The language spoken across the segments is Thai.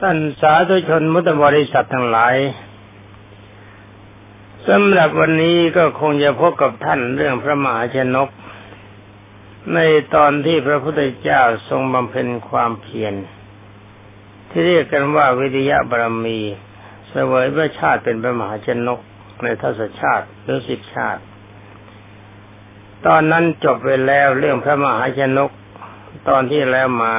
ท่านสาธุชนมุตบริษัททั้งหลายสำหรับวันนี้ก็คงจะพบกับท่านเรื่องพระมหาชนก ในตอนที่พระพุทธเจ้าทรงบำเพ็ญความเพียรที่เรียกกันว่าวิทยาบารมีเสวยพระชาติเป็นพระมหาชนกในทศชาติหรือสิบชาติ ตอนนั้นจบไปแล้วเรื่องพระมหาชนก ตอนที่แล้วมา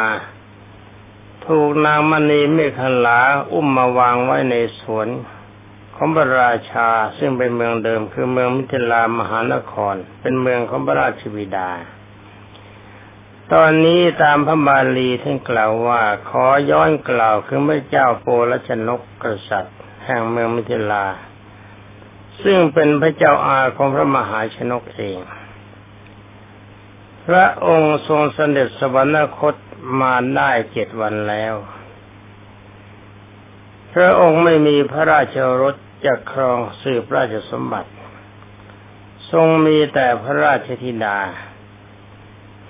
ถูกนางมณีเมฆลาอุ้มมาวางไว้ในสวนของพระราชาซึ่งเป็นเมืองเดิมคือเมืองมิถิลามหานคร เป็นเมืองของพระราชบิดา ตอนนี้ตามพระบาลีท่านกล่าวว่า ขอย้อนกล่าวคือพระเจ้าโปรชนกกษัตริย์ แห่งเมืองมิถิลา ซึ่งเป็นพระเจ้าอาของพระมหาชนกเอง พระองค์ทรงเสด็จสวรรคตมาได้เจ็ดวันแล้ว พระองค์ไม่มีพระราชรถจะครองสืบราชสมบัติ ทรงมีแต่พระราชธิดา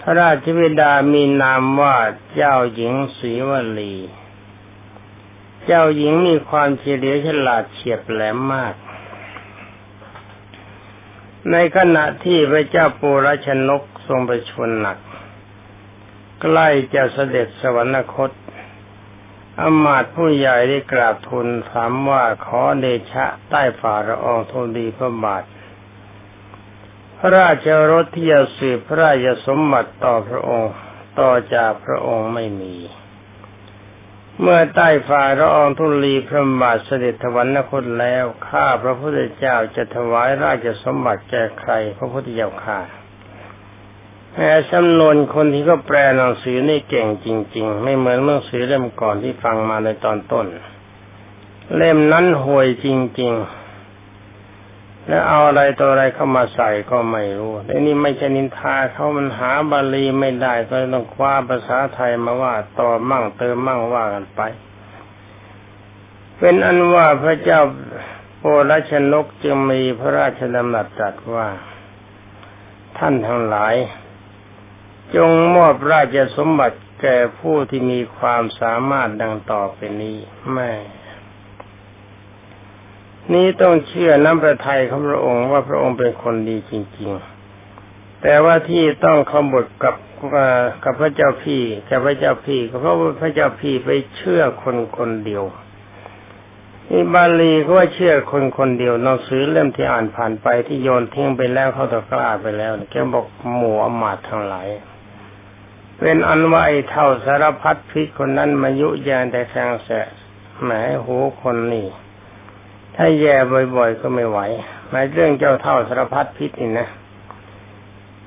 พระราชธิดามีนามว่าเจ้าหญิงศรีวลี เจ้าหญิงมีความเฉลียวฉลาดเฉียบแหลมมาก ในขณะที่พระเจ้าปูรชนก ทรงประชวรหนัก ใกล้จะเสด็จสวรรคตอมาตผู้ใหญ่ได้กราบทูลถามว่าขอเดชะใต้ฝ่าละองทูลดีพระบาท พระราชรถที่จะสืบพระราชสมบัติต่อพระองค์ ต่อจากพระองค์ไม่มี เมื่อใต้ฝ่าละอองทุลีพระบาทเสด็จถวันนครแล้ว ข้าพระพุทธเจ้าจะถวายราชสมบัติแก่ใครพระพุทธเจ้าข้า แม้จำนวนคนที่ก็แปลหนังสือนี่เก่งจริง ๆ ไม่เหมือนหนังสือเล่มก่อนที่ฟังมาในตอนต้น เล่มนั้นห่วยจริง ๆ แล้วเอาอะไรตัวอะไรเข้ามาใส่ก็ไม่รู้แต่นี่ไม่ใช่นินทาเขามันหาบาลีไม่ได้ก็ต้องคว้าภาษาไทยมาว่าต่อมั่งเติมมั่งว่ากันไป เป็นอันว่าพระเจ้าโปรชนกจึงมีพระราชดำรัสตรัสว่า ท่านทั้งหลาย จงมอบราชสมบัติแก่ผู้ที่มีความสามารถดังต่อไปนี้แม่นี้ต้องเชื่อน้ำพระทัยของพระองค์ว่าพระองค์เป็นคนดีจริง ๆ แต่ว่าที่ต้องขบฏกับกับพระเจ้าพี่กับพระเจ้าพี่ก็เพราะว่าพระเจ้าพี่ไปเชื่อคนคนเดียวนี่บาลีก็ว่าเชื่อคนคนเดียวหนังสือเล่มที่อ่านผ่านไปที่โยนทิ้งไปแล้วเขาตะกร้าไปแล้วแกบอกหมู่อมาตทั้งหลาย เป็นอันว่าไอ้เท่าสารพัดพิษคนนั้นมายุแยงแต่แสงแสแหมหูคนนี่ถ้าแย่บ่อยๆก็ไม่ไหวหมายเรื่องเจ้าเท่าสารพัดพิษนี่นะ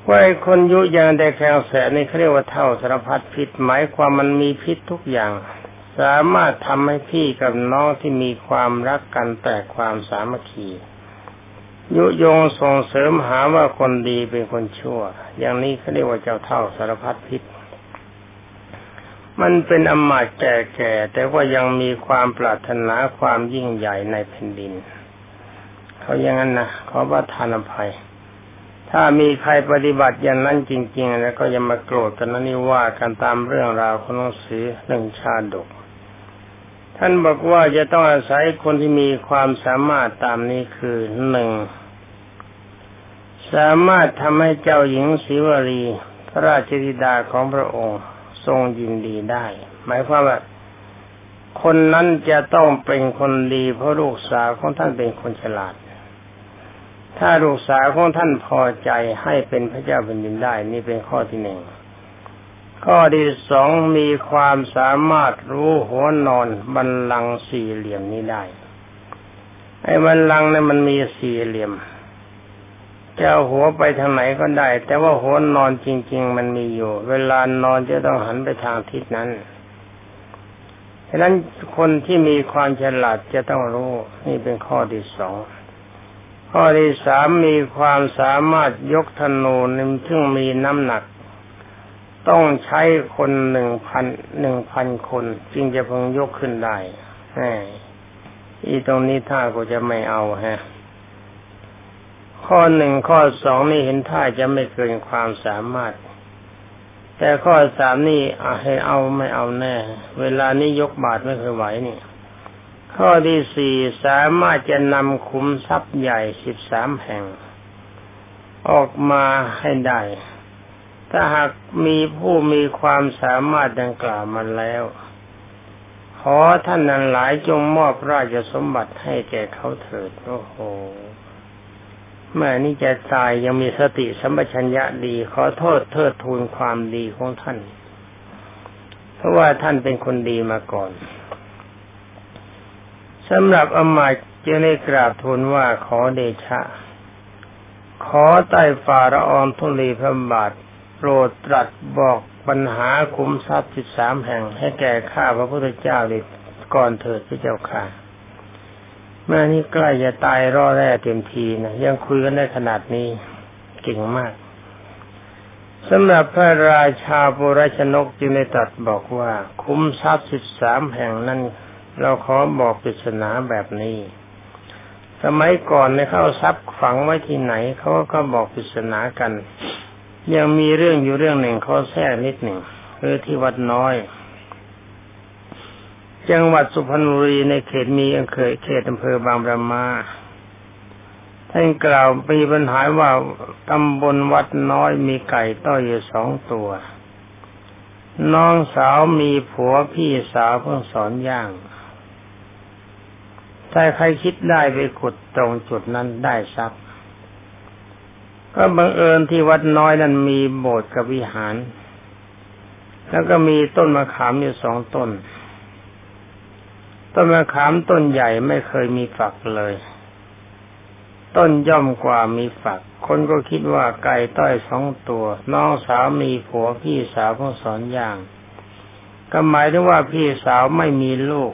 ว่าไอ้คนยุยงแต่แสงแสนี่เขาเรียกว่าเท่าสารพัดพิษ หมายความมันมีพิษทุกอย่าง สามารถทำให้พี่กับน้องที่มีความรักกันแต่ความสามัคคียุยงส่งเสริมหาว่าคนดีเป็นคนชั่ว อย่างนี้เขาเรียกว่าเจ้าเท่าสารพัดพิษ มันเป็นอมาตแก่ๆแต่ว่ายังมีความปรารถนาความยิ่งใหญ่ในแผ่นดิน เขาอย่างนั้นนะขอประทานอภัย ถ้ามีใครปฏิบัติอย่างนั้นจริง ๆ แล้วก็อย่ามาโกรธกันนะนี่ว่ากันตามเรื่องราวของหนังสือเรื่องชาดก ท่านบอกว่าจะต้องอาศัยคนที่มีความสามารถตามนี้คือหนึ่งสามารถทำให้เจ้าหญิงศิวรี พระราชธิดาของพระองค์ ทรงยินดีได้ หมายความว่าคนนั้นจะต้องเป็นคนดีเพราะลูกสาวของท่านเป็นคนฉลาด ถ้าลูกสาวของท่านพอใจให้เป็นพระเจ้าแผ่นดินได้ นี่เป็นข้อที่หนึ่ง ข้อที่สองมีความสามารถรู้หัวนอนบันลังสี่เหลี่ยมนี้ได้ ไอ้บันลังเนี่ยมันมีสี่เหลี่ยม จะเอาหัวไปทางไหนก็ได้ แต่ว่าหัวนอนจริง ๆ มันมีอยู่ เวลานอนจะต้องหันไปทางทิศนั้นฉะนั้นคนที่มีความฉลาดจะต้องรู้ นี่เป็นข้อที่สองข้อที่สามมีความสามารถยกธนูนึงซึ่งมีน้ำหนัก ต้องใช้คนหนึ่งพันหนึ่งพันคนจึงจะพึงยกขึ้นได้อีตรงนี้ถ้าก็จะไม่เอาฮะ ข้อหนึ่งข้อสองนี่เห็นท่าจะไม่เกินความสามารถ แต่ข้อสามนี่ให้เอาไม่เอาแน่ เวลานี้ยกบาทไม่เคยไหวนี่ ข้อที่สี่สามารถจะนำคุ้มทรัพย์ใหญ่สิบสามแห่ง ออกมาให้ได้ ถ้าหากมีผู้มีความสามารถดังกล่าวมาแล้ว ขอท่านนั้นหลายจงมอบราชสมบัติให้แก่เขาเถิดโอ้โห แม่นี่จะตายยังมีสติสัมปชัญญะดี ขอโทษเทิดทูนความดีของท่าน เพราะว่าท่านเป็นคนดีมาก่อนสำหรับอมาตจึงได้กราบทูลว่าขอเดชะ ขอใต้ฝ่าละอองทุลีพระบาทโปรดตรัสบอกปัญหาคุ้มทรัพย์สิบสามแห่งให้แก่ข้าพระพุทธเจ้าดิก่อนเถิดพระเจ้าค่ะ แม่นี่ใกล้จะตายรอแร่เต็มทีนะยังคุยกันได้ขนาดนี้เก่งมากสำหรับพระราชาปุรชนกจึงได้ตรัสบอกว่า คุ้มทรัพย์สิบสามแห่งนั้น เราขอบอกปริศนาแบบนี้ สมัยก่อนในเข้าทรัพย์ฝังไว้ที่ไหนเขาก็บอกปริศนากัน ยังมีเรื่องอยู่เรื่องหนึ่งเขาแทรกนิดหนึ่งคือที่วัดน้อย จังหวัดสุพรรณบุรีในเขตมีอำเภอเขตอำเภอบางประมาท่านกล่าวมีปัญหาว่าตำบลวัดน้อยมีไก่ต้อยอยู่สองตัว น้องสาวมีผัวพี่สาวเพิ่งสอนย่าง ถ้าใครคิดได้ไปขุดตรงจุดนั้นได้ทรัพย์ ก็บังเอิญที่วัดน้อยนั้นมีโบสถ์กับวิหาร แล้วก็มีต้นมะขามอยู่สองต้น ต้นมะขามต้นใหญ่ไม่เคยมีฝักเลย ต้นย่อมกว่ามีฝัก คนก็คิดว่าไก่ต้อยสองตัว น้องสาวมีผัวพี่สาวเพิ่งสอนอย่าง ก็หมายถึงว่าพี่สาวไม่มีลูก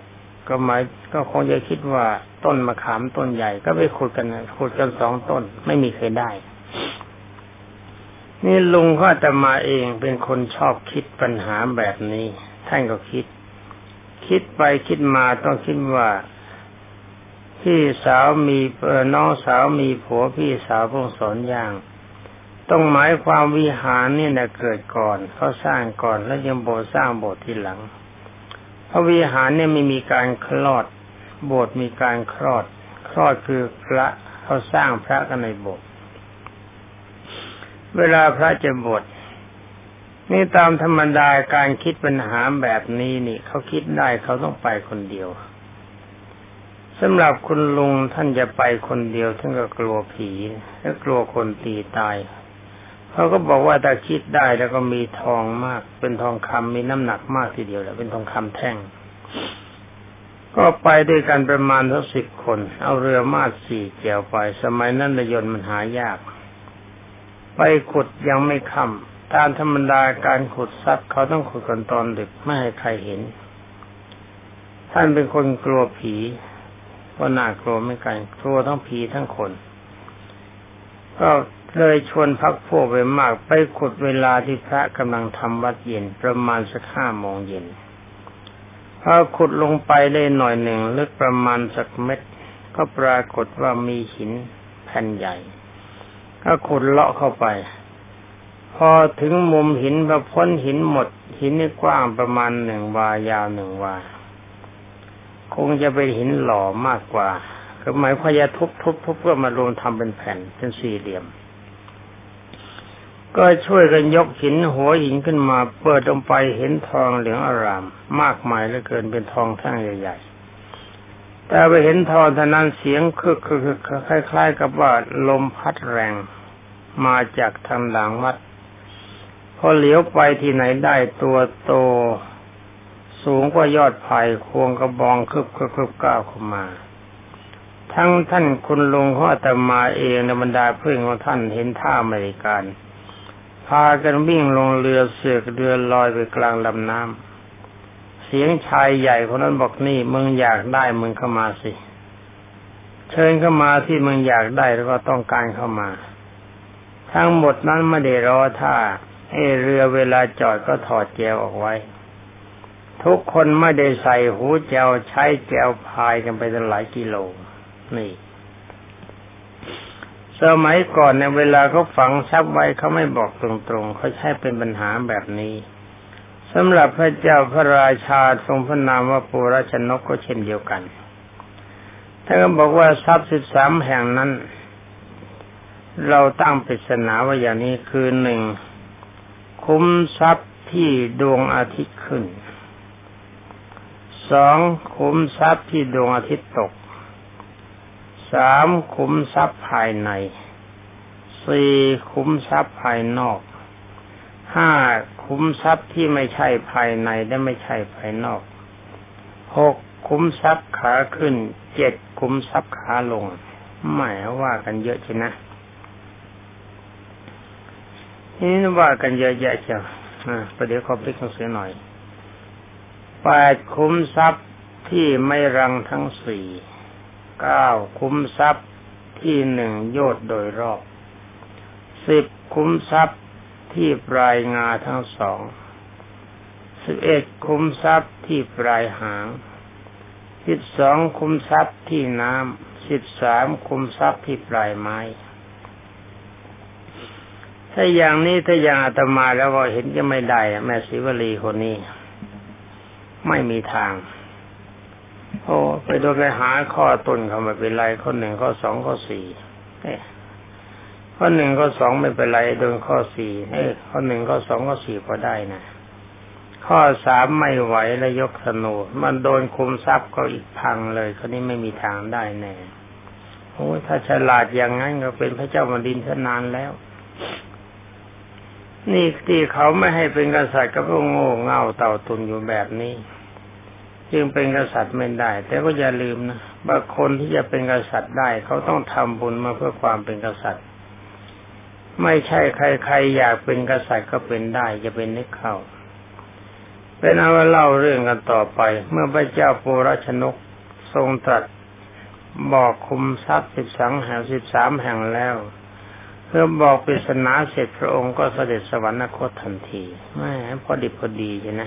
ก็หมายก็คงจะคิดว่าต้นมะขามต้นใหญ่ก็ไปขุดกันขุดกันสองต้น ไม่มีใครได้ นี่ลุงก็จะมาเองเป็นคนชอบคิดปัญหาแบบนี้ ท่านก็คิด คิดไปคิดมาต้องคิดว่า พี่สาวมีน้องสาวมีผัวพี่สาวพงสอนอย่าง ต้องหมายความวิหารนี่นะเกิดก่อนเขาสร้างก่อนแล้วยังโบสร้างโบสถ์ที่หลัง เพราะวิหารเนี่ยไม่มีการคลอด โบสถ์มีการคลอด คลอดคือพระเขาสร้างพระกันในโบสถ์เวลาพระจะบวช นี่ตามธรรมดาการคิดปัญหาแบบนี้นี่เขาคิดได้เขาต้องไปคนเดียวสำหรับคุณลุงท่านจะไปคนเดียวท่านก็กลัวผีและกลัวคนตีตายเขาก็บอกว่าถ้าคิดได้แล้วก็มีทองมาก เป็นทองคำมีน้ำหนักมากทีเดียวแหละเป็นทองคำแท่ง ก็ไปด้วยกันประมาณทั้งสิบคน เอาเรือมาดสี่เกี่ยวไป สมัยนั้นเรือยนต์มันหายาก ไปขุดยังไม่ค่ำ ตามธรรมดาการขุดทรัพย์เขาต้องขุดกันตอนดึกไม่ให้ใครเห็น ท่านเป็นคนกลัวผีก็น่ากลัวไม่กันกลัวทั้งผีทั้งคน ก็เลยชวนพักพวกไปมาก ไปขุดเวลาที่พระกำลังทำวัดเย็นประมาณสักห้าโมงเย็นพอขุดลงไปได้หน่อยหนึ่งลึกประมาณสักเม็ด ก็ปรากฏว่ามีหินแผ่นใหญ่ ก็ขุดเลาะเข้าไป พอถึงมุมหินพอพ้นหินหมด หินนี่กว้างประมาณหนึ่งวายาวหนึ่งวา คงจะเป็นหินหล่อมากกว่าคือหมายความจะทุบทุบทุบก็มารวมทำเป็นแผ่นเป็นสี่เหลี่ยม ก็ช่วยกันยกหินหัวหินขึ้นมาเปิดลงไปเห็นทองเหลืองอาราม มากมายเหลือเกินเป็นทองแท่งใหญ่ๆ แต่ไปเห็นทองท่านั้นเสียงคึกคึกคล้ายๆ กับว่าลมพัดแรง มาจากทางหลังวัด พอเหลียวไปที่ไหนได้ตัวโต สูงกว่ายอดไผ่ควงกระบองคึบคึบคึบก้าวเข้ามา ทั้งท่านคุณลุงเขาแต่มาเองในบรรดาเพื่อนของท่านเห็นท่าอเมริกัน พากันวิ่งลงเรือเสือกเรือลอยไปกลางลำน้ำเสียงชายใหญ่คนนั้นบอกนี่มึงอยากได้มึงเข้ามาสิเชิญเข้ามาที่มึงอยากได้แล้วก็ต้องการเข้ามา ทั้งหมดนั้นไม่ได้รอท่า ให้เรือเวลาจอดก็ถอดแจวออกไว้ ทุกคนไม่ได้ใส่หูแจวใช้แจวพายกันไปตั้งหลายกิโล นี่ สมัยก่อนในเวลาเขาฝังทรัพย์ไว้เขาไม่บอกตรงๆเขาใช้เป็นปัญหาแบบนี้สำหรับพระเจ้าพระราชาทรงพระนามว่าปุราชนกก็เช่นเดียวกันท่านก็บอกว่าทรัพย์สิบสามแห่งนั้น เราตั้งปริศนาว่าอย่างนี้คือหนึ่ง คุ้มทรัพย์ที่ดวงอาทิตย์ขึ้นสองคุ้มทรัพย์ที่ดวงอาทิตย์ตกสามคุ้มทรัพย์ภายในสี่คุ้มทรัพย์ภายนอกห้าคุ้มทรัพย์ที่ไม่ใช่ภายในและไม่ใช่ภายนอกหกคุ้มทรัพย์ขาขึ้นเจ็ดคุ้มทรัพย์ขาลงหมายว่ากันเยอะใช่นะ นี่ว่ากันเยอะแยะเชียวอ่าประเดี๋ยวขอพลิกหนังสือหน่อยแปดคุ้มทรัพย์ที่ไม่รังทั้งสี่เก้าคุ้มทรัพย์ที่หนึ่งโยดโดยรอบสิบคุ้มทรัพย์ที่ปลายงาทั้งสองสิบเอ็ดคุ้มทรัพย์ที่ปลายหางสิบสองคุ้มทรัพย์ที่น้ำสิบสามคุ้มทรัพย์ที่ปลายไม้ ถ้าอย่างนี้ถ้าอย่างอาตมาแล้วก็เห็นจะไม่ได้แม่ศิวลีคนนี้ ไม่มีทาง โอ้ไปโดนไปหาข้อต้นเขาไม่เป็นไรข้อหนึ่งข้อสองข้อสี่ข้อหนึ่งข้อสองไม่เป็นไรโดนข้อสี่เอ้ข้อหนึ่งข้อสองข้อสี่ก็ได้นะข้อสามไม่ไหวแล้วยกสนุมันโดนคุมทรัพย์ก็อีกพังเลยคนนี้ไม่มีทางได้แน่โอ้ถ้าฉลาดอย่างนั้นก็เป็นพระเจ้าแผ่นดินทนานแล้ว นี่ที่เขาไม่ให้เป็นกษัตริย์ก็เพราะโง่เง่าเต่าตุนอยู่แบบนี้ จึงเป็นกษัตริย์ไม่ได้ แต่ก็อย่าลืมนะบางคนที่จะเป็นกษัตริย์ได้ เขาต้องทำบุญมาเพื่อความเป็นกษัตริย์ ไม่ใช่ใครๆอยากเป็นกษัตริย์ก็เป็นได้จะเป็นนึกเข้าเป็นเอาเล่าเรื่องกันต่อไป เมื่อพระเจ้าปูรชนกทรงตรัสบอกคุมทรัพย์สิบสองแห่งสิบสามแห่งแล้ว เพื่อบอกปริศนาเสร็จพระองค์ก็เสด็จสวรรคตทันทีไม่พอดีพอดีใช่ไหม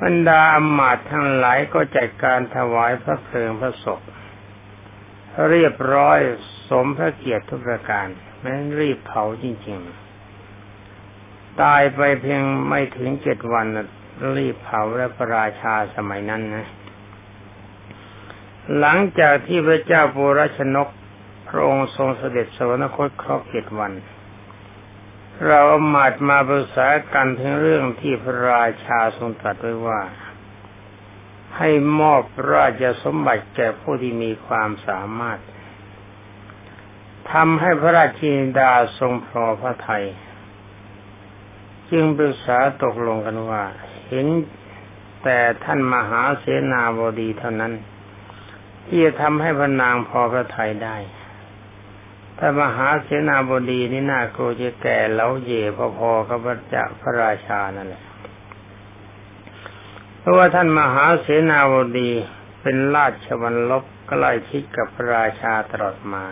บรรดาอมาตทั้งหลายก็จัดการถวายพระเพลิงพระศพเรียบร้อยสมพระเกียรติทุกประการแม้รีบเผาจริง ๆ ตายไปเพียงไม่ถึงเจ็ดวันรีบเผาและพระราชาสมัยนั้นนะ หลังจากที่พระเจ้าปุรชนก พระองค์ทรงเสด็จสวรรคตครบเจ็ดวัน เราอมาตมาปรึกษากันถึงเรื่องที่พระราชาทรงตรัสไว้ว่า ให้มอบราชสมบัติแก่ผู้ที่มีความสามารถทำให้พระราชินดาทรงพอพระทัยจึงปรึกษาตกลงกันว่า เห็นแต่ท่านมหาเสนาบดีเท่านั้น ที่จะทำให้พระนางพอพระทัยได้ ถ้ามหาเสนาบดีนี่น่ากลัวจะแก่แล้วเย่พอๆกับพระจ้าพระราชานั่นแหละ เพราะว่าท่านมหาเสนาบดีเป็นราชวัลลบใกล้ชิดกับพระราชาตลอดมา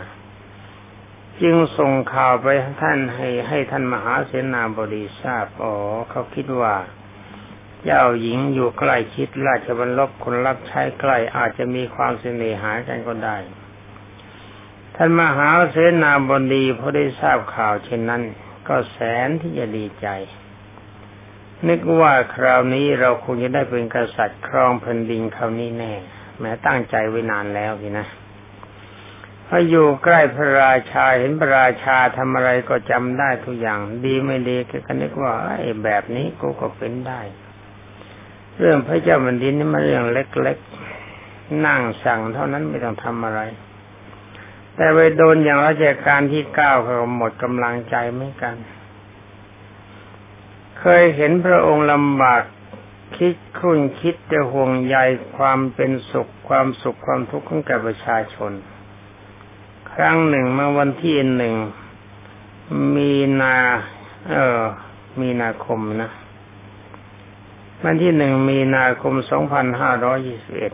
จึงส่งข่าวไปท่านให้ให้ท่านมหาเสนาบดีทราบอ๋อเขาคิดว่า เจ้าหญิงอยู่ใกล้ชิดราชวัลลบคนรับใช้ใกล้อาจจะมีความเสน่หากันก็ได้ ท่านมหาเสนาบดีพอได้ทราบข่าวเช่นนั้น ก็แสนที่จะดีใจ นึกว่าคราวนี้เราคงจะได้เป็นกษัตริย์ครองแผ่นดินคราวนี้แน่ แม้ตั้งใจไว้นานแล้วสินะพออยู่ใกล้พระราชาเห็นพระราชาทำอะไรก็จำได้ทุกอย่าง ดีไม่ดีก็นึกว่าไอ้แบบนี้กูก็เป็นได้ เรื่องพระเจ้าแผ่นดินนี่มันเรื่องเล็กๆนั่งสั่งเท่านั้นไม่ต้องทำอะไร แต่ไปโดนอย่างราชการที่เก้าเขาหมดกำลังใจไม่กัน เคยเห็นพระองค์ลำบากคิดคุ้นคิดจะห่วงใยความเป็นสุขความสุขความทุกข์ของแก่ประชาชน ครั้งหนึ่งเมื่อวันที่หนึ่งมีนา เออ มีนาคมนะ วันที่หนึ่งมีนาคมสองพันห้าร้อยยี่สิบเอ็ด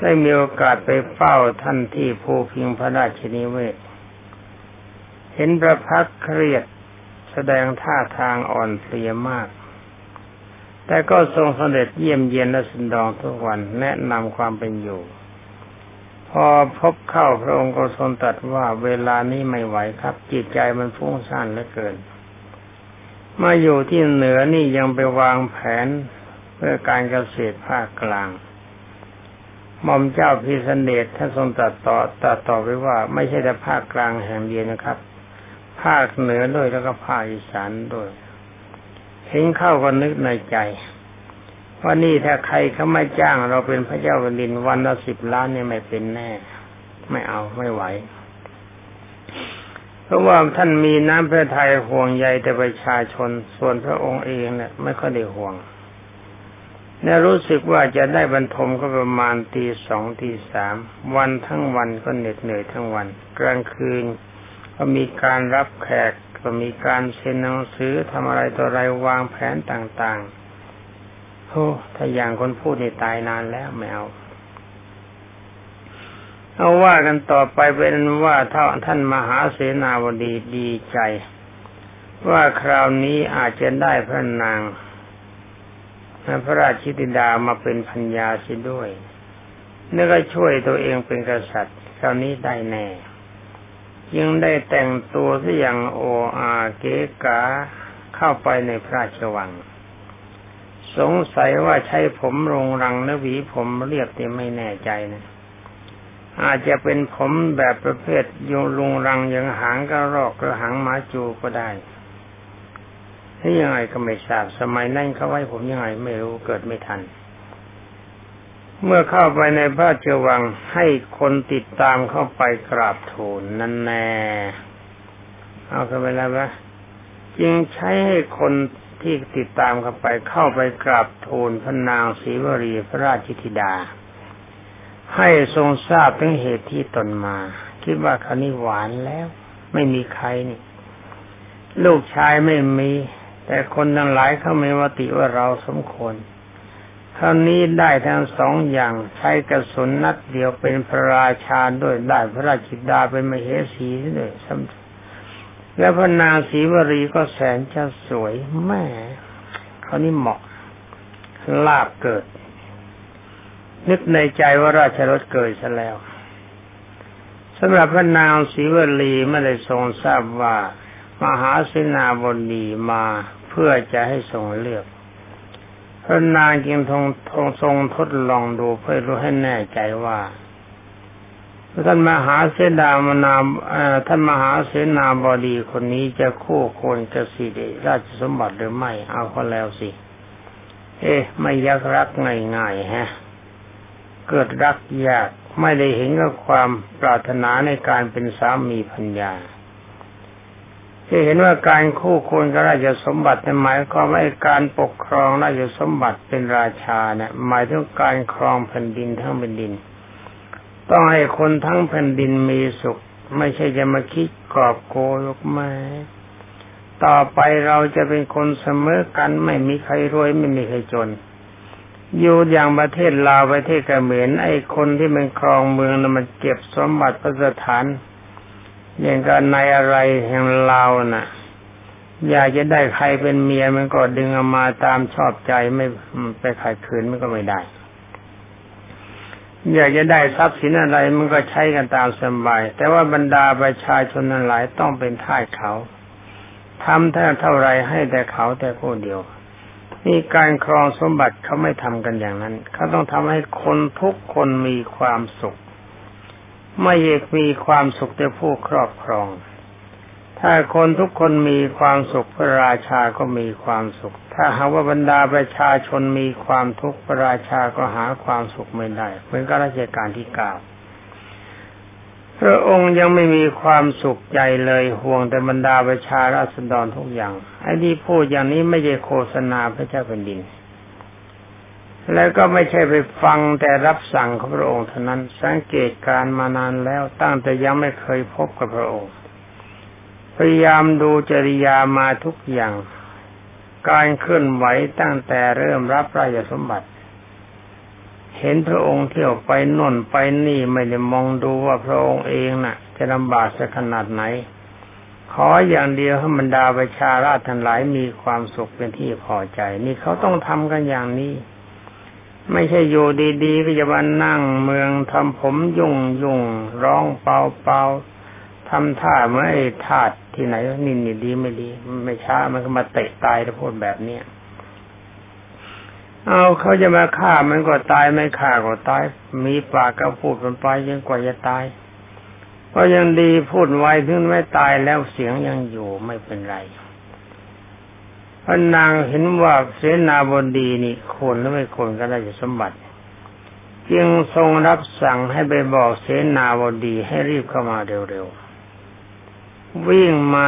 ได้มีโอกาสไปเฝ้าท่านที่ภูพิงพระราชนิเวศ เห็นพระพักเครียดแสดงท่าทางอ่อนเพลียมาก แต่ก็ทรงสเสด็จเยี่ยมเยียนและสันดองทุกวันแนะนำความเป็นอยู่ พอพบเข้าพระองค์ก็ทรงตรัสว่าเวลานี้ไม่ไหวครับ จิตใจมันฟุ้งซ่านเหลือเกิน มาอยู่ที่เหนือนี่ยังไปวางแผนเพื่อการเกษตรภาคกลาง หม่อมเจ้าพิสเดชท่านทรงตัดต่อตัดต่อไปว่า ไม่ใช่แต่ภาคกลางแห่งเดียวนะครับ ภาคเหนือด้วยแล้วก็ภาคอีสานด้วยเห็นเข้าก็นึกในใจว่านี่ถ้าใครเขาไม่จ้างเราเป็นพระเจ้าแผ่นดินวันละสิบล้านเนี่ยไม่เป็นแน่ ไม่เอาไม่ไหว เพราะว่าท่านมีน้ำพระทัยห่วงใยแต่ประชาชนส่วนพระองค์เองเนี่ยไม่ค่อยได้ห่วง เนี่ยรู้สึกว่าจะได้บรรทมก็ประมาณตีสองตีสามวันทั้งวันก็เหน็ดเหนื่อยทั้งวัน กลางคืน ก็มีการรับแขกก็มีการเซ็นหนังสือทำอะไรต่ออะไรวางแผนต่างๆโอ้ถ้าอย่างคนพูดในตายนานแล้วไม่เอาเอาว่ากันต่อไปเป็นว่าท่าท่านมหาเสนาบดีดีใจ ว่าคราวนี้อาจจะได้พระนาง พระราชิติดามาเป็นพัญญาสิด้วยนี่ก็ช่วยตัวเองเป็นกษัตริย์คราวนี้ได้แน่ยังได้แต่งตัวที่อย่างโออาเกกาเข้าไปในพระราชวัง สงสัยว่าใช้ผมรงรังนวีผมเรียบแต่ไม่แน่ใจนะ อาจจะเป็นผมแบบประเภทโยลุงรังยังหางกระรอกกระหางมาจูก็ได้ นี่ยังไงก็ไม่ทราบสมัยนั้นเขาไว้ผมยังไงไม่รู้เกิดไม่ทัน เมื่อเข้าไปในพระเจวังให้คนติดตามเข้าไปกราบทูลนั่นแน่เอาเข้าไปแล้วะจึงใช้ให้คนที่ติดตามเข้าไปเข้าไปกราบทูลพระนางศรีวรีพระราชธิดา ให้ทรงทราบถึงเหตุที่ตนมา คิดว่าคานี้หวานแล้ว ไม่มีใครนี่ ลูกชายไม่มี แต่คนทั้งหลายเขาไม่วติว่าเราสมควรคราวนี้ได้ทั้งสองอย่างใช้กระสุนนัดเดียวเป็นพระราชาด้วยได้พระราชิดาเป็นมเหสีด้วยซ้ำแล้วพระนางศรีวรีก็แสนจะสวยแม่เขานี่เหมาะลาบเกิด นึกในใจว่าราชรถเกิดซะแล้วสำหรับพระนางศรีวลีไม่ได้ทรงทราบว่า มหาเสนาบดีมาเพื่อจะให้ทรงเลือกพระนางจึงทงทงทรงทดลองดูเพื่อรู้ให้แน่ใจว่าท่านมหาเสนามนาท่านมหาเสนาบดีคนนี้จะคู่ควรกับสิเดราชสมบัติหรือไม่ เอาก็แล้วสิ เอ๊ะ ไม่ยักรักง่ายๆฮะ เกิดรักยากไม่ได้เห็นกับความปรารถนาในการเป็นสามีพัญญา ที่เห็นว่าการคู่ควรกับราชสมบัติหมายความว่าการปกครองราชสมบัติเป็นราชาเนี่ยหมายถึงการครองแผ่นดินทั้งแผ่นดิน ต้องให้คนทั้งแผ่นดินมีสุข ไม่ใช่จะมาคิดกอบโกยกมาต่อไปเราจะเป็นคนเสมอกันไม่มีใครรวยไม่มีใครจน อยู่อย่างประเทศลาวประเทศเขมรไอ้คนที่เป็นครองเมืองนะมันเก็บสมบัติประสถาน อย่างกันในอะไรแห่งเรานะ่ะ อยากจะได้ใครเป็นเมียมันก็ดึงออกมาตามชอบใจไม่ไปขายคืนมันก็ไม่ได้ อยากจะได้ทรัพย์สินอะไรมันก็ใช้กันตามสบาย แต่ว่าบรรดาประชาชนนั้นหลายต้องเป็นท่าเขาทำเท่าเท่าไรให้แต่เขาแต่ผู้เดียวนี่การครองสมบัติเขาไม่ทำกันอย่างนั้น เขาต้องทำให้คนทุกคนมีความสุข ไม่เอกมีความสุขแต่ผู้ครอบครอง ถ้าคนทุกคนมีความสุขพระราชาก็มีความสุข ถ้าหาว่าบรรดาประชาชนมีความทุกข์พระราชาก็หาความสุขไม่ได้เหมือนกับราชการที่เก้าพระองค์ยังไม่มีความสุขใจเลยห่วงแต่บรรดาประชาราษฎรทุกอย่างไอ้ที่พูดอย่างนี้ไม่ใช่โฆษณาพระเจ้าแผ่นดิน แล้วก็ไม่ใช่ไปฟังแต่รับสั่งของพระองค์เท่านั้นสังเกตการมานานแล้วตั้งแต่ยังไม่เคยพบกับพระองค์ พยายามดูจริยามาทุกอย่าง การเคลื่อนไหวตั้งแต่เริ่มรับราชสมบัติ เห็นพระองค์เที่ยวไปน่นไปนี่ไม่ได้มองดูว่าพระองค์เองน่ะ จะลำบากสักขนาดไหน ขออย่างเดียวให้บรรดาประชาราชทั้งหลายมีความสุขเป็นที่พอใจ นี่เขาต้องทำกันอย่างนี้ ไม่ใช่อยู่ดีๆก็จะมานั่งเมืองทำผมยุ่งยุ่งร้องเปล่าเปล่าทำท่าเมื่อไอ้ธาตุที่ไหนนี่นี่ดีไม่ดีไม่ช้ามันก็มาเตะตายถ้าพูดแบบเนี้ยเอาเขาจะมาฆ่ามันก็ตายไม่ฆ่าก็ตาย มีปากก็พูดมันไปยังกว่าจะตายก็ยังดีพูดไว้ถึงไม่ตายแล้วเสียงยังอยู่ไม่เป็นไร พระนางเห็นว่าเสนาบดีนี่คนหรือไม่คนก็ได้สมบัติ จึงทรงรับสั่งให้ไปบอกเสนาบดีให้รีบเข้ามาเร็วๆวิ่งมา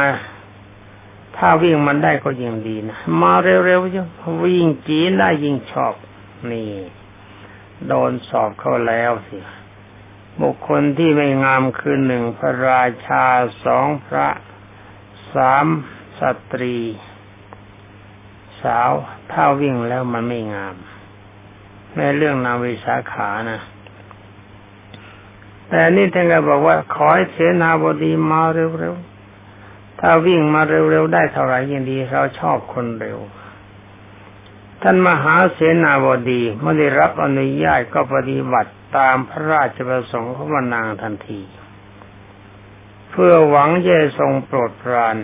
ถ้าวิ่งมันได้ก็ยิ่งดีนะมาเร็วๆจ้ะวิ่งจีนได้ยิ่งชอบ นี่ โดนสอบเข้าแล้วสิบุคคลที่ไม่งามคือหนึ่งพระราชาสองพระสามสตรี สาวถ้าวิ่งแล้วมันไม่งามในเรื่องนาวิสาขานะแต่นี่ท่านก็บอกว่าขอให้เสนาบดีมาเร็วๆ ถ้าวิ่งมาเร็วๆ ได้เท่าไหร่ยิ่งดี เราชอบคนเร็ว ท่านมหาเสนาบดีเมื่อได้รับอนุญาตก็ปฏิบัติตามพระราชประสงค์ของนางทันที เพื่อหวังจะทรงโปรดปราน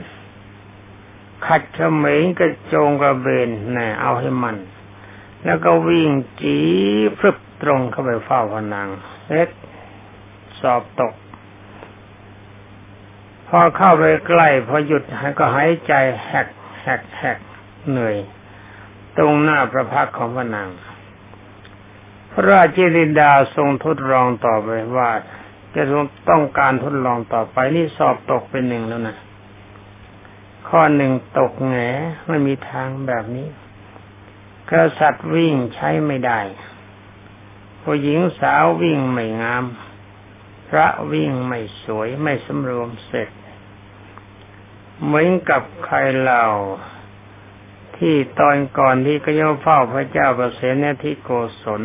ขัดเขมงกระโจงกระเบนแน่เอาให้มัน แล้วก็วิ่งจีพรึบตรงเข้าไปเฝ้าพนางเซ็ตสอบตก พอเข้าไปใกล้ พอหยุดก็หายใจแหกแหกแหกเหนื่อย ตรงหน้าพระพักของพระนาง พระราชินิดาทรงทดลองต่อไปว่า จะต้องการทดลองต่อไปนี่สอบตกเป็นหนึ่งแล้วนะ ข้อหนึ่งตกแหงไม่มีทางแบบนี้กษัตริย์วิ่งใช้ไม่ได้ผู้หญิงสาววิ่งไม่งาม พระวิ่งไม่สวยไม่สำรวมเสร็จ เหมือนกับใครเล่าที่ตอนก่อนที่ก็ย่อเฝ้าพระเจ้าประเสนทิโกศล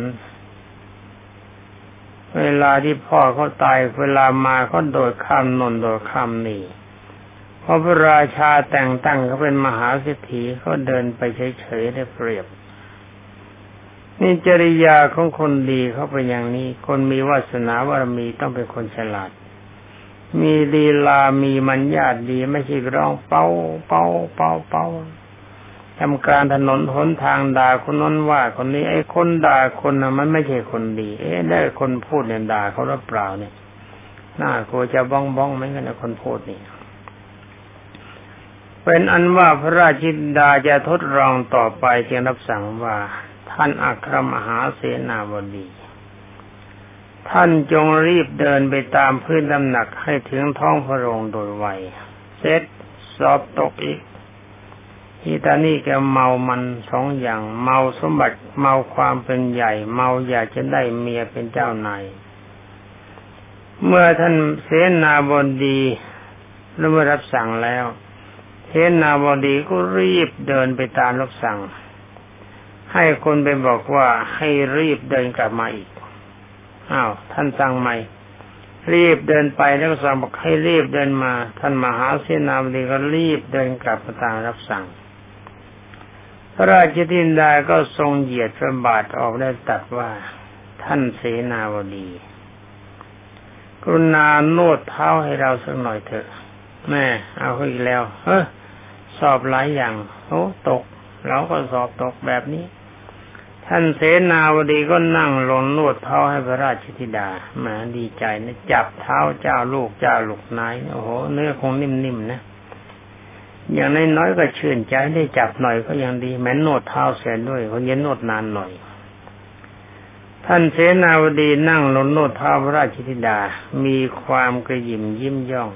เวลาที่พ่อเขาตายเวลามาเขาโดดข้ามนนโดดข้ามนี่ พอพระราชาแต่งตั้งเขาเป็นมหาเศรษฐีเขาเดินไปเฉยๆได้เปรียบ นี่จริยาของคนดีเขาเป็นอย่างนี้ คนมีวาสนาบารมีต้องเป็นคนฉลาด มีดีลามีมัญญาตดีไม่ใช่ร้องเป้าเป้าเป้าเป้าทำการถนนหนทางด่าคนนั้นว่าคนนี้ไอ้คนด่าคนน่ะมันไม่ใช่คนดี เอ๊ะได้คนพูดเนี่ยด่าเขาหรือเปล่าเนี่ย หน้ากลัวจะบ้องบ้องเหมือนกันนะคนพูดนี่ เป็นอันว่าพระราชิดาจะทดลองต่อไปจึงรับสั่งว่าท่านอัครมหาเสนาบดีท่านจงรีบเดินไปตามพื้นลำหนักให้ถึงท้องพระโรงโดยไวเสร็จสอบตกอีกอีตานี่แกเมามันสองอย่าง เมาสมบัติเมาความเป็นใหญ่ เมาอยากจะได้เมียเป็นเจ้านายเมื่อท่านเสนาบดีแล้รับสั่งแล้ว เสนาบดีก็รีบเดินไปตามรับสั่ง ให้คนไปบอกว่าให้รีบเดินกลับมาอีกอ้าวท่านสั่งใหม่ รีบเดินไปแล้วสั่งบอกให้รีบเดินมา ท่านมหาเสนาบดีก็รีบเดินกลับมาตามรับสั่ง พระราชทินดาก็ทรงเหยียดพระบาทออกได้ตัดว่า ท่านเสนาวดี กรุณาโนดเท้าให้เราสักหน่อยเถอะแม่เอาอีกแล้ว เฮ้ สอบหลายอย่างโอ้ตกเราก็สอบตกแบบนี้ ท่านเสนาวดีก็นั่งลงนวดเท้าให้พระราชธิดามาดีใจนะจับเท้าเจ้าลูกเจ้าลูกนายโอ้โหเนื้อคงนิ่มๆนะอย่างน้อยๆก็ชื่นใจได้จับหน่อยก็ยังดีแม้นวดเท้าเสียด้วยคนเย็นนวดนานหน่อย ท่านเสนาวดีนั่งลงนวดเท้าพระราชธิดา มีความกระยิมยิ้มย่อง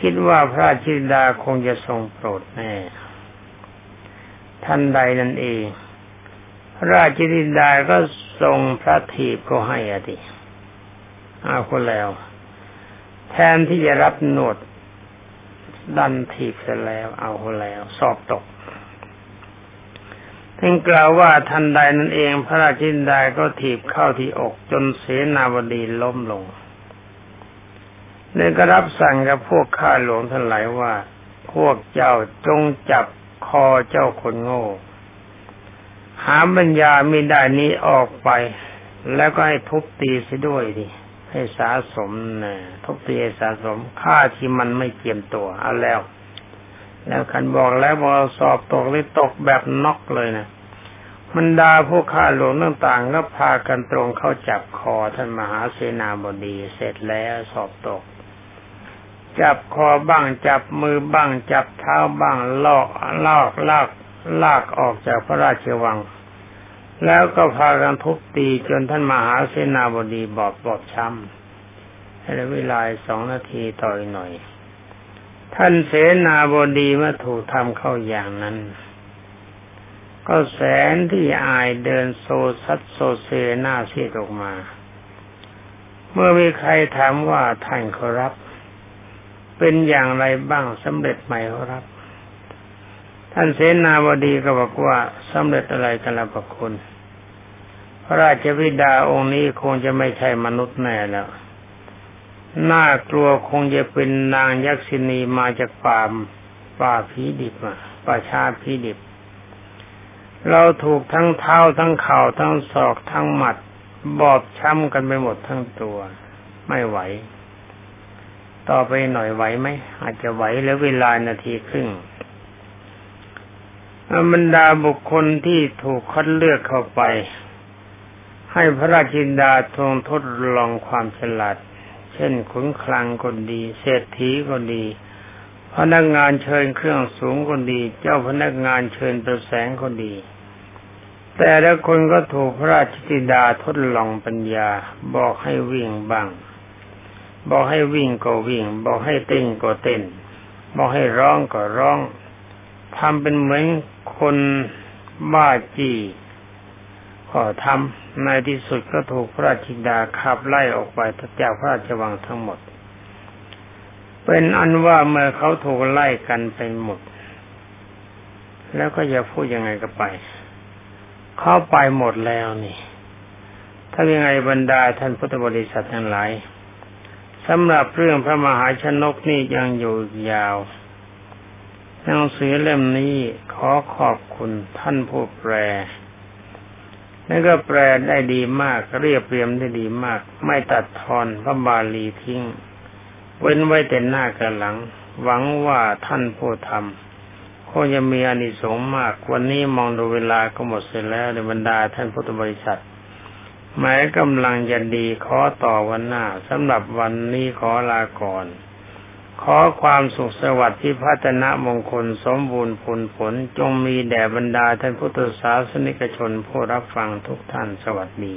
คิดว่าพระราชธิดาคงจะทรงโปรดแน่ท่านใดนั่นเอง พระราชธิดาก็ทรงพระถีบก็ให้อธิเอาคนแล้ว แทนที่จะรับหนวดดันถีบเสร็จแล้ว เอาคนแล้ว สอบตกท่านกล่าวว่าทันใดนั่นเอง พระราชินดาก็ถีบเข้าที่อกจนเสนาบดีล้มลง เลยก็รับสั่งกับพวกข้าหลวงทั้งหลายว่า พวกเจ้าจงจับคอเจ้าคนโง่ หาปัญญาไม่ได้นี้ออกไป แล้วก็ให้ทุบตีเสียด้วยดิให้สะสมนะทุบตีให้สะสมค่าที่มันไม่เกียมตัวเอาแล้ว แล้วคันบอกแล้วบอกสอบตกเลยตกแบบน็อกเลยนะมันดาผู้ฆ่าหลวงต่างๆก็พากันตรงเข้าจับคอท่านมหาเสนาบดีเสร็จแล้วสอบตก จับคอบ้างจับมือบ้าง จับเท้าบ้างลอกลอกลากลากออกจากพระราชวัง แล้วก็พากันทุบตีจนท่านมหาเสนาบดีบอบบอบช้ำให้เวลาสองนาทีต่อยหน่อย ท่านเสนาบดีเมื่อถูกทำเข้าอย่างนั้น ก็แสนที่อายเดินโซซัดโซเซหน้าซีดออกมา เมื่อมีใครถามว่าท่านขอรับ เป็นอย่างไรบ้างสำเร็จไหมขอรับ ท่านเสนาบดีก็บอกว่าสำเร็จอะไรกันละพระคุณพระราชธิดาองค์นี้คงจะไม่ใช่มนุษย์แน่แล้วน่ากลัวคงจะเป็นนางยักษินีมาจากป่าป่าผีดิบมาป่าชาผีดิบ เราถูกทั้งเท้าทั้งเข่าทั้งศอกทั้งหมัด บอบช้ำกันไปหมดทั้งตัว ไม่ไหว ต่อไปหน่อยไหวไหมอาจจะไหวแล้วเวลานาทีครึ่งบรรดาบุคคลที่ถูกคัดเลือกเข้าไป ให้พระราชินดาทรงทดลองความฉลาด เช่นขุนคลังคนดี เศรษฐีคนดี พนักงานเชิญเครื่องสูงคนดี เจ้าพนักงานเชิญตัวแสงคนดี แต่ละคนก็ถูกพระราชินดาทดลองปัญญาบอกให้วิ่งบ้าง บอกให้วิ่งก็วิ่ง บอกให้เต้นก็เต้น บอกให้ร้องก็ร้องทำเป็นเหมือนคนบ้าจี้ก็ทำในที่สุดก็ถูกพระราชิดาขับไล่ออกไปจากพระราชวังทั้งหมด เป็นอันว่าเมื่อเขาถูกไล่กันไปหมด แล้วก็จะพูดยังไงก็ไป เข้าไปหมดแล้วนี่ ถ้ายังไงบรรดาท่านพุทธบริษัททั้งหลาย สำหรับเรื่องพระมหาชนกนี่ยังอยู่ยาวหนังสือเล่มนี้ขอขอบคุณท่านผู้แปลนั่นก็แปลได้ดีมากเรียบเรียมได้ดีมาก ไม่ตัดทอนพระบาลีทิ้ง เว้นไว้แต่หน้ากับหลัง หวังว่าท่านผู้ทำคงจะมีอานิสงส์มาก วันนี้มองดูเวลาก็หมดเสร็จแล้วในบรรดาท่านพุทธบริษัท หมายกำลังจะดีขอต่อวันหน้าสำหรับวันนี้ขอลาก่อน ขอความสุขสวัสดิ์ที่พัฒนามงคลสมบูรณ์ผลผลจงมีแด่บรรดาท่านพุทธศาสนิกชนผู้รับฟังทุกท่านสวัสดี